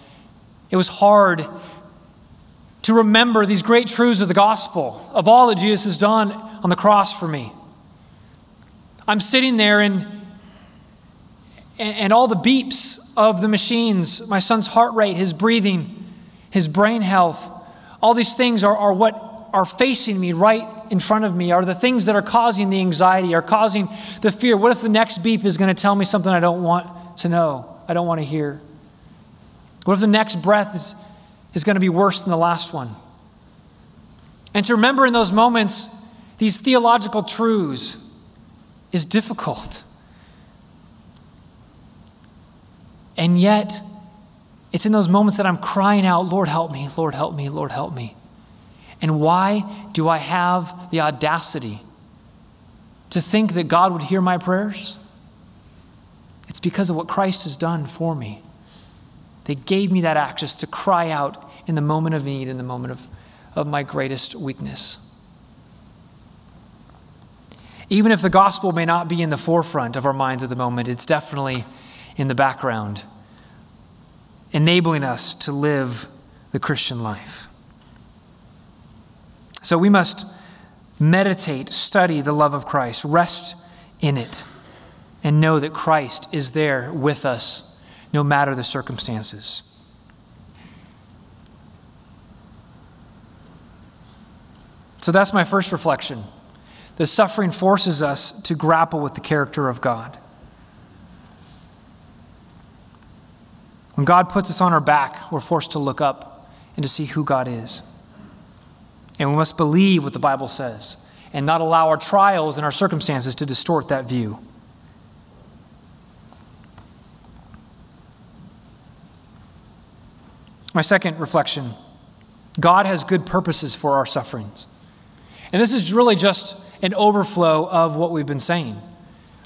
it was hard to remember these great truths of the gospel, of all that Jesus has done on the cross for me. I'm sitting there and, and all the beeps of the machines, my son's heart rate, his breathing, his brain health, all these things are, are what are facing me right in front of me, are the things that are causing the anxiety, are causing the fear. What if the next beep is going to tell me something I don't want to know, I don't want to hear? What if the next breath is, is going to be worse than the last one? And to remember in those moments these theological truths is difficult. And yet, it's in those moments that I'm crying out, Lord, help me, Lord, help me, Lord, help me. And why do I have the audacity to think that God would hear my prayers? It's because of what Christ has done for me. They gave me that access to cry out in the moment of need, in the moment of, of my greatest weakness. Even if the gospel may not be in the forefront of our minds at the moment, it's definitely in the background, enabling us to live the Christian life. So we must meditate, study the love of Christ, rest in it, and know that Christ is there with us no matter the circumstances. So that's my first reflection. The suffering forces us to grapple with the character of God. When God puts us on our back, we're forced to look up and to see who God is. And we must believe what the Bible says and not allow our trials and our circumstances to distort that view. My second reflection God has good purposes for our sufferings. And this is really just an overflow of what we've been saying,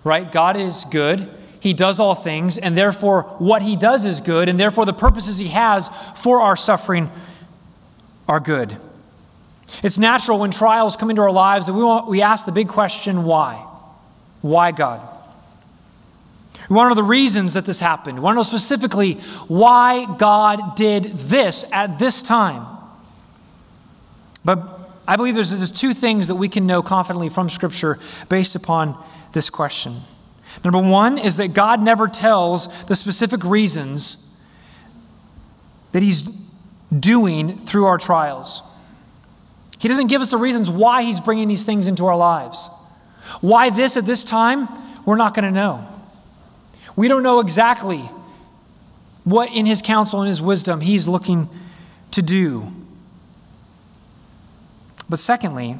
right? God is good. He does all things, and therefore, what He does is good, and therefore, the purposes He has for our suffering are good. It's natural when trials come into our lives that we, want, we ask the big question why? Why God? We want to know the reasons that this happened. We want to know specifically why God did this at this time. But I believe there's, there's two things that we can know confidently from Scripture based upon this question. Number one is that God never tells the specific reasons that He's doing through our trials. He doesn't give us the reasons why He's bringing these things into our lives. Why this at this time, we're not going to know. We don't know exactly what in His counsel and His wisdom He's looking to do. But secondly,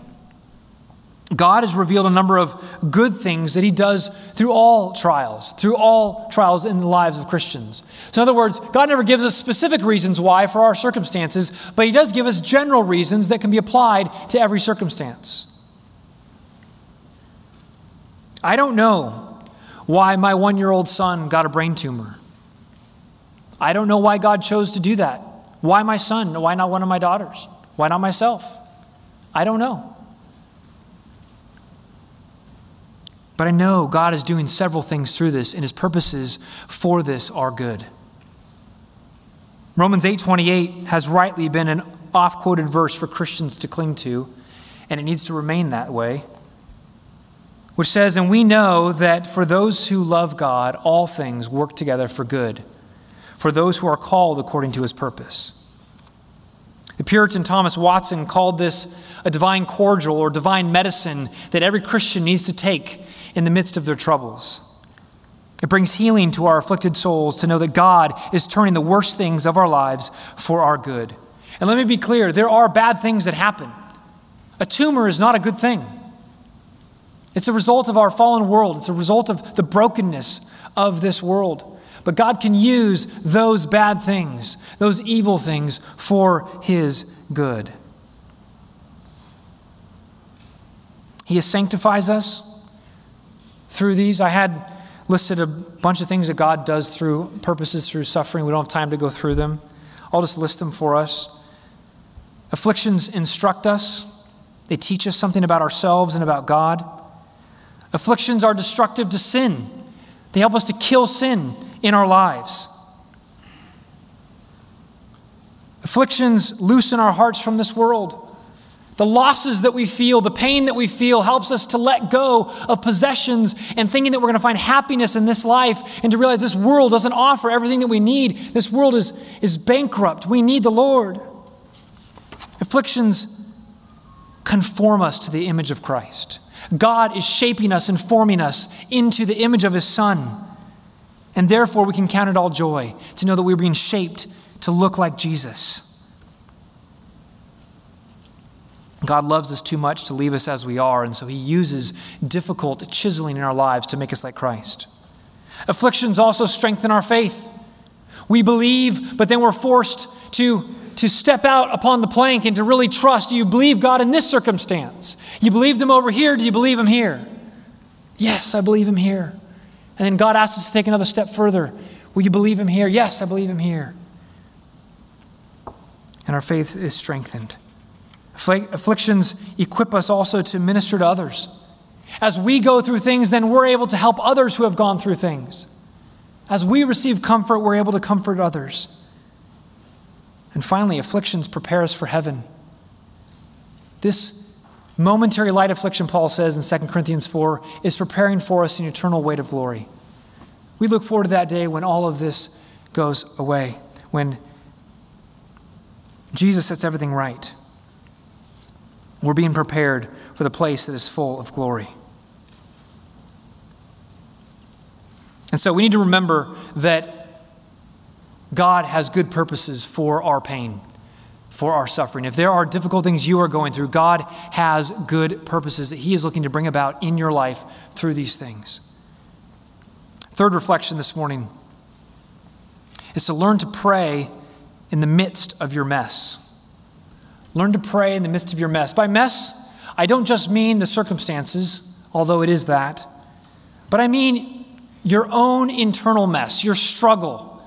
God has revealed a number of good things that He does through all trials, through all trials in the lives of Christians. So, in other words, God never gives us specific reasons why for our circumstances, but He does give us general reasons that can be applied to every circumstance. I don't know why my one year old son got a brain tumor. I don't know why God chose to do that. Why my son? Why not one of my daughters? Why not myself? I don't know. But I know God is doing several things through this, and his purposes for this are good. Romans 8:28 has rightly been an oft-quoted verse for Christians to cling to, and it needs to remain that way. Which says, "And we know that for those who love God, all things work together for good, for those who are called according to his purpose." The Puritan Thomas Watson called this a divine cordial or divine medicine that every Christian needs to take in the midst of their troubles. It brings healing to our afflicted souls to know that God is turning the worst things of our lives for our good. And let me be clear there are bad things that happen. A tumor is not a good thing. It's a result of our fallen world, it's a result of the brokenness of this world. But God can use those bad things, those evil things, for His good. He sanctifies us through these. I had listed a bunch of things that God does through purposes through suffering. We don't have time to go through them. I'll just list them for us. Afflictions instruct us, they teach us something about ourselves and about God. Afflictions are destructive to sin, they help us to kill sin in our lives. Afflictions loosen our hearts from this world. The losses that we feel, the pain that we feel, helps us to let go of possessions and thinking that we're going to find happiness in this life and to realize this world doesn't offer everything that we need. This world is, is bankrupt. We need the Lord. Afflictions conform us to the image of Christ. God is shaping us and forming us into the image of His Son. And therefore, we can count it all joy to know that we're being shaped to look like Jesus. God loves us too much to leave us as we are, and so He uses difficult chiseling in our lives to make us like Christ. Afflictions also strengthen our faith. We believe, but then we're forced to, to step out upon the plank and to really trust. Do you believe God in this circumstance? You believed Him over here, do you believe Him here? Yes, I believe Him here. And then God asks us to take another step further. Will you believe Him here? Yes, I believe Him here. And our faith is strengthened. Afflictions equip us also to minister to others. As we go through things, then we're able to help others who have gone through things. As we receive comfort, we're able to comfort others. And finally, afflictions prepare us for heaven. This momentary light affliction, Paul says in 2 Corinthians 4, is preparing for us an eternal weight of glory. We look forward to that day when all of this goes away, when Jesus sets everything right. We're being prepared for the place that is full of glory. And so we need to remember that God has good purposes for our pain, for our suffering. If there are difficult things you are going through, God has good purposes that He is looking to bring about in your life through these things. Third reflection this morning is to learn to pray in the midst of your mess. Learn to pray in the midst of your mess. By mess, I don't just mean the circumstances, although it is that, but I mean your own internal mess, your struggle.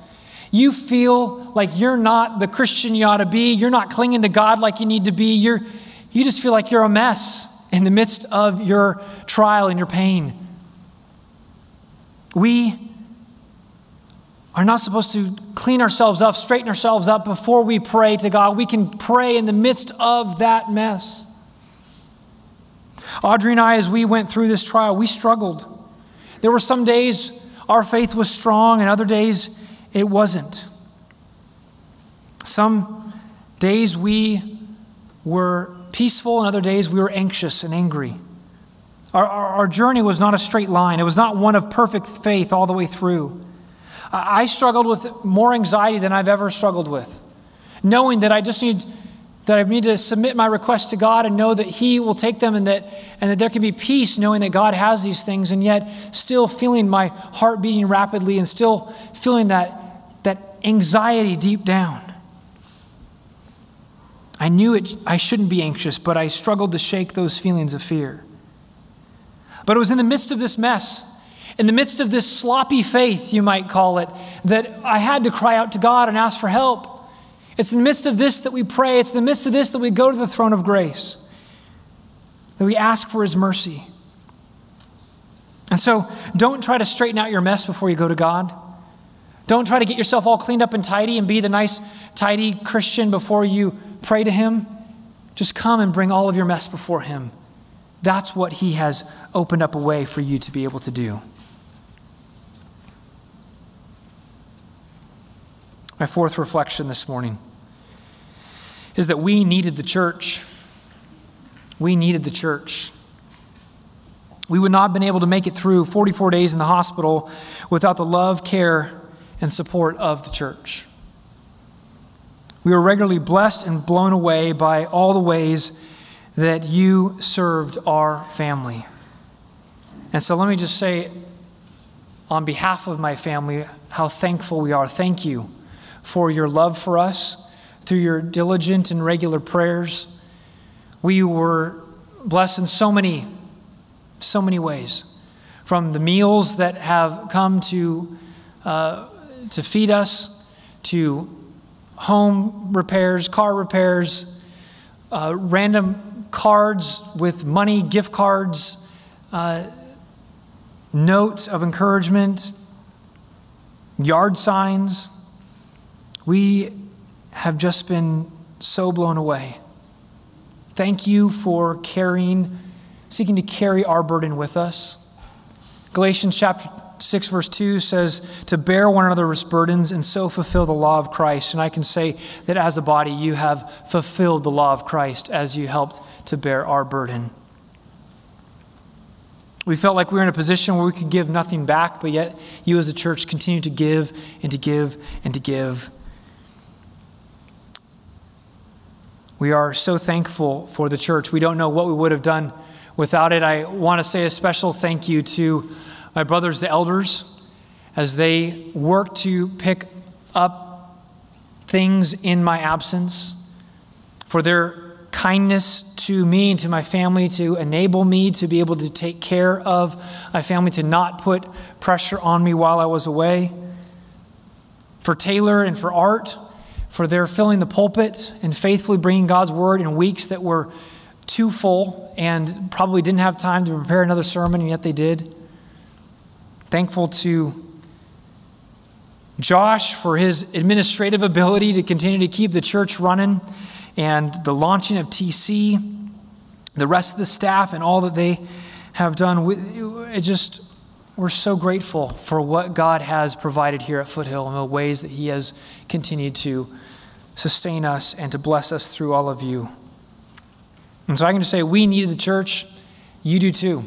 You feel like you're not the Christian you ought to be. You're not clinging to God like you need to be. You're, you just feel like you're a mess in the midst of your trial and your pain. We are not supposed to clean ourselves up, straighten ourselves up before we pray to God. We can pray in the midst of that mess. Audrey and I, as we went through this trial, we struggled. There were some days our faith was strong, and other days it wasn't. Some days we were peaceful, and other days we were anxious and angry. Our, our, our journey was not a straight line, it was not one of perfect faith all the way through. I struggled with more anxiety than I've ever struggled with, knowing that I just need that I need to submit my requests to God and know that He will take them and that, and that there can be peace knowing that God has these things, and yet still feeling my heart beating rapidly and still feeling that, that anxiety deep down. I knew it, I shouldn't be anxious, but I struggled to shake those feelings of fear. But it was in the midst of this mess in the midst of this sloppy faith, you might call it, that I had to cry out to God and ask for help. It's in the midst of this that we pray. It's in the midst of this that we go to the throne of grace, that we ask for His mercy. And so don't try to straighten out your mess before you go to God. Don't try to get yourself all cleaned up and tidy and be the nice, tidy Christian before you pray to Him. Just come and bring all of your mess before Him. That's what He has opened up a way for you to be able to do. My fourth reflection this morning is that we needed the church. We needed the church. We would not have been able to make it through 44 days in the hospital without the love, care, and support of the church. We were regularly blessed and blown away by all the ways that you served our family. And so let me just say, on behalf of my family, how thankful we are. Thank you for your love for us through your diligent and regular prayers. We were blessed in so many So many ways. From the meals that have come to, uh, to feed us, to home repairs, car repairs, uh, random cards with money, gift cards, uh, notes of encouragement, yard signs. We have just been so blown away. Thank you for carrying, seeking to carry our burden with us. Galatians chapter 6, verse 2 says, to bear one another's burdens and so fulfill the law of Christ. And I can say that as a body, you have fulfilled the law of Christ as you helped to bear our burden. We felt like we were in a position where we could give nothing back, but yet you as a church continue to give and to give and to give. We are so thankful for the church. We don't know what we would have done without it. I want to say a special thank you to my brothers, the elders, as they work to pick up things in my absence, for their kindness to me and to my family to enable me to be able to take care of my family, to not put pressure on me while I was away. For Taylor and for Art, for their filling the pulpit and faithfully bringing God's word in weeks that were too full and probably didn't have time to prepare another sermon, and yet they did. Thankful to Josh for his administrative ability to continue to keep the church running and the launching of TC, the rest of the staff, and all that they have done. It just, we're so grateful for what God has provided here at Foothill and the ways that He has continued to sustain us and to bless us through all of you. And so I can just say, we need the church. You do too.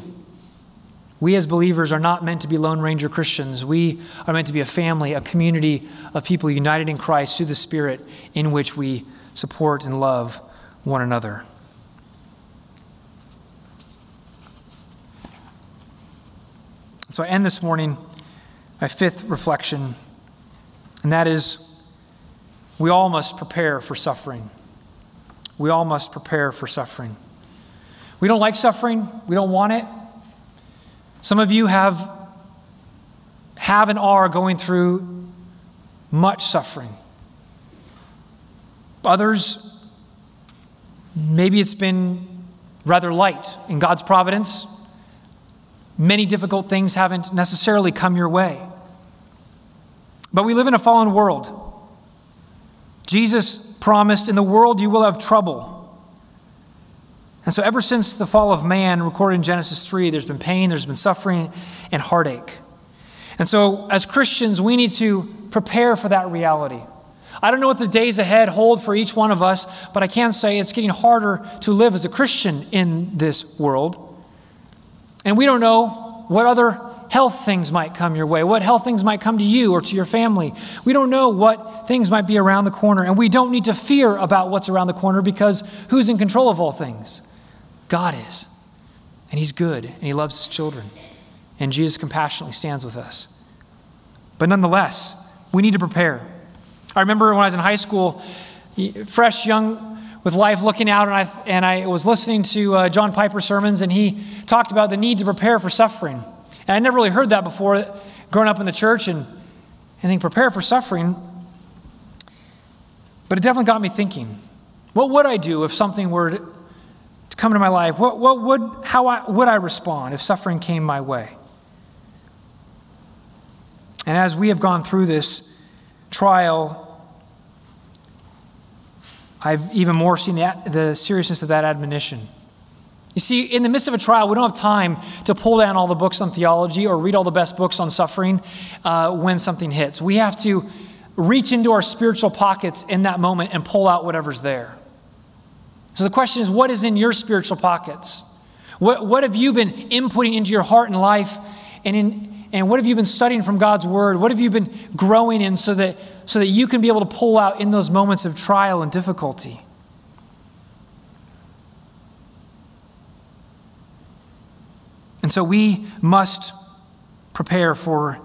We as believers are not meant to be Lone Ranger Christians. We are meant to be a family, a community of people united in Christ through the Spirit in which we support and love one another. So I end this morning my fifth reflection, and that is we all must prepare for suffering. We all must prepare for suffering. We don't like suffering, we don't want it. Some of you have, have and are going through much suffering. Others, maybe it's been rather light in God's providence. Many difficult things haven't necessarily come your way. But we live in a fallen world. Jesus promised, In the world you will have trouble. And so, ever since the fall of man, recorded in Genesis 3, there's been pain, there's been suffering, and heartache. And so, as Christians, we need to prepare for that reality. I don't know what the days ahead hold for each one of us, but I can say it's getting harder to live as a Christian in this world. And we don't know what other health things might come your way, what health things might come to you or to your family. We don't know what things might be around the corner, and we don't need to fear about what's around the corner because who's in control of all things? God is. And He's good, and He loves His children. And Jesus compassionately stands with us. But nonetheless, we need to prepare. I remember when I was in high school, fresh, young, with life looking out, and I, and I was listening to uh, John Piper sermons, and he talked about the need to prepare for suffering. And I never really heard that before growing up in the church and, and think, prepare for suffering. But it definitely got me thinking what would I do if something were to, come into my life, what, what would, how I, would I respond if suffering came my way? And as we have gone through this trial, I've even more seen the, the seriousness of that admonition. You see, in the midst of a trial, we don't have time to pull down all the books on theology or read all the best books on suffering uh, when something hits. We have to reach into our spiritual pockets in that moment and pull out whatever's there. So the question is what is in your spiritual pockets? What, what have you been inputting into your heart and life? And, in, and what have you been studying from God's word? What have you been growing in so that, so that you can be able to pull out in those moments of trial and difficulty? And so we must prepare for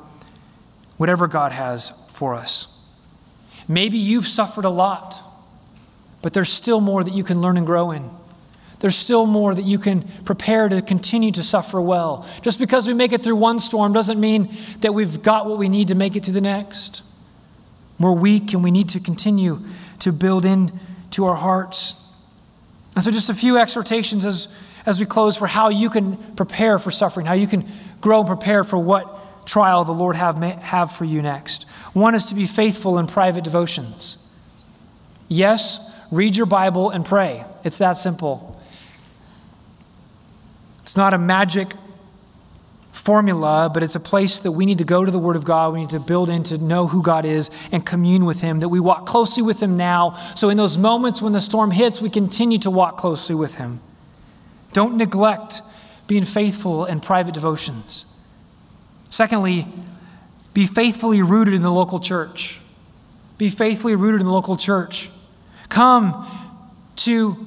whatever God has for us. Maybe you've suffered a lot but there's still more that you can learn and grow in. There's still more that you can prepare to continue to suffer well. Just because we make it through one storm doesn't mean that we've got what we need to make it through the next. We're weak and we need to continue to build in to our hearts. And so, just a few exhortations as, as we close for how you can prepare for suffering, how you can grow and prepare for what trial the Lord have, have for you next. One is to be faithful in private devotions. Yes, read your Bible and pray. It's that simple. It's not a magic formula, but it's a place that we need to go to the Word of God. We need to build in to know who God is and commune with Him, that we walk closely with Him now. So, in those moments when the storm hits, we continue to walk closely with Him. Don't neglect being faithful in private devotions. Secondly, be faithfully rooted in the local church. Be faithfully rooted in the local church. Come to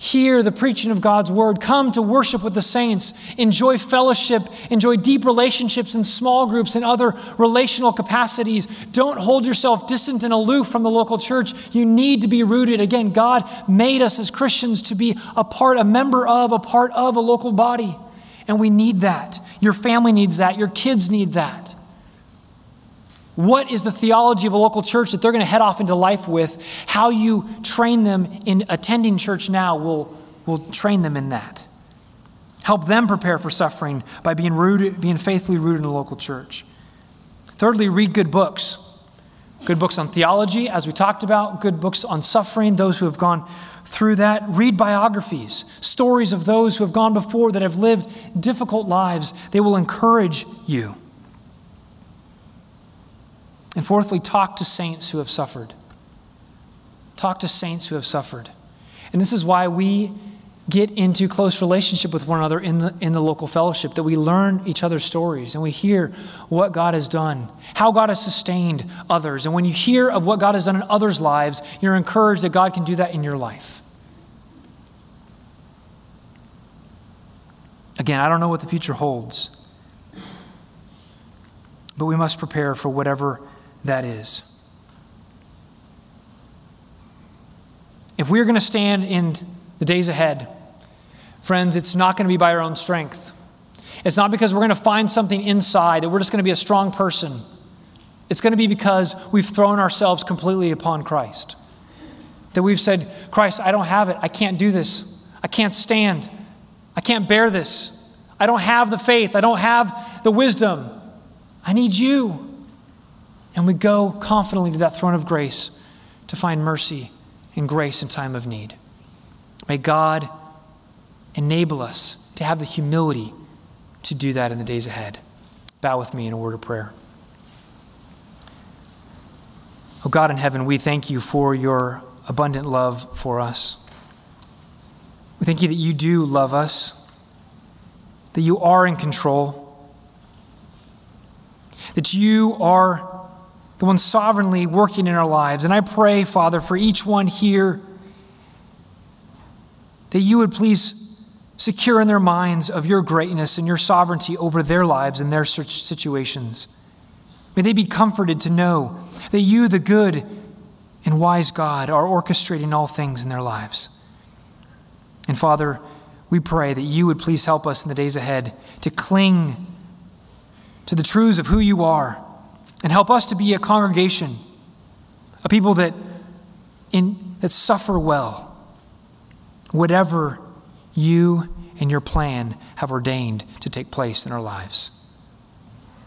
hear the preaching of God's word, come to worship with the saints, enjoy fellowship, enjoy deep relationships in small groups and other relational capacities. Don't hold yourself distant and aloof from the local church. You need to be rooted. Again, God made us as Christians to be a part, a member of, a part of a local body. And we need that. Your family needs that. Your kids need that. What is the theology of a local church that they're going to head off into life with? How you train them in attending church now will, will train them in that. Help them prepare for suffering by being rooted, being faithfully rooted in a local church. Thirdly, read good books. Good books on theology, as we talked about, good books on suffering, those who have gone through that. Read biographies, stories of those who have gone before that have lived difficult lives. They will encourage you. And fourthly, talk to saints who have suffered. Talk to saints who have suffered. And this is why we get into close relationship with one another in the, in the local fellowship, that we learn each other's stories and we hear what God has done, how God has sustained others. And when you hear of what God has done in others' lives, you're encouraged that God can do that in your life. Again, I don't know what the future holds, but we must prepare for whatever that is. If we are going to stand in the days ahead, friends, it's not going to be by our own strength. It's not because we're going to find something inside that we're just going to be a strong person. It's going to be because we've thrown ourselves completely upon Christ. That we've said, Christ, I don't have it. I can't do this. I can't stand. I can't bear this. I don't have the faith. I don't have the wisdom. I need you. And we go confidently to that throne of grace to find mercy and grace in time of need. May God enable us to have the humility to do that in the days ahead. Bow with me in a word of prayer. Oh God in heaven, we thank you for your abundant love for us. We thank you that you do love us, that you are in control, that you are the one sovereignly working in our lives. And I pray, Father, for each one here that you would please secure in their minds of your greatness and your sovereignty over their lives and their situations. May they be comforted to know that you, the good and wise God, are orchestrating all things in their lives. And Father, we pray that you would please help us in the days ahead to cling to the truths of who you are and help us to be a congregation, a people that, in, that suffer well, whatever you and your plan have ordained to take place in our lives.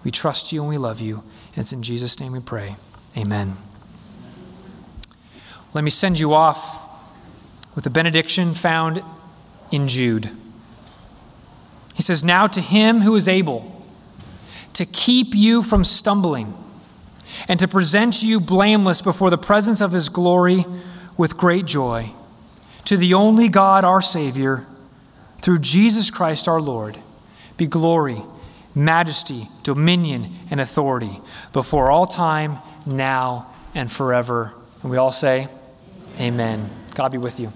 We trust you and we love you, and it's in Jesus' name we pray. Amen. Let me send you off with a benediction found in Jude. He says, Now to him who is able to keep you from stumbling and to present you blameless before the presence of his glory with great joy. To the only God, our Savior, through Jesus Christ our Lord, be glory, majesty, dominion, and authority before all time, now, and forever. And we all say, Amen. God be with you.